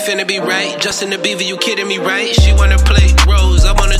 finna be right. Just in the Beaver, you kidding me, right? She wanna play rose, I wanna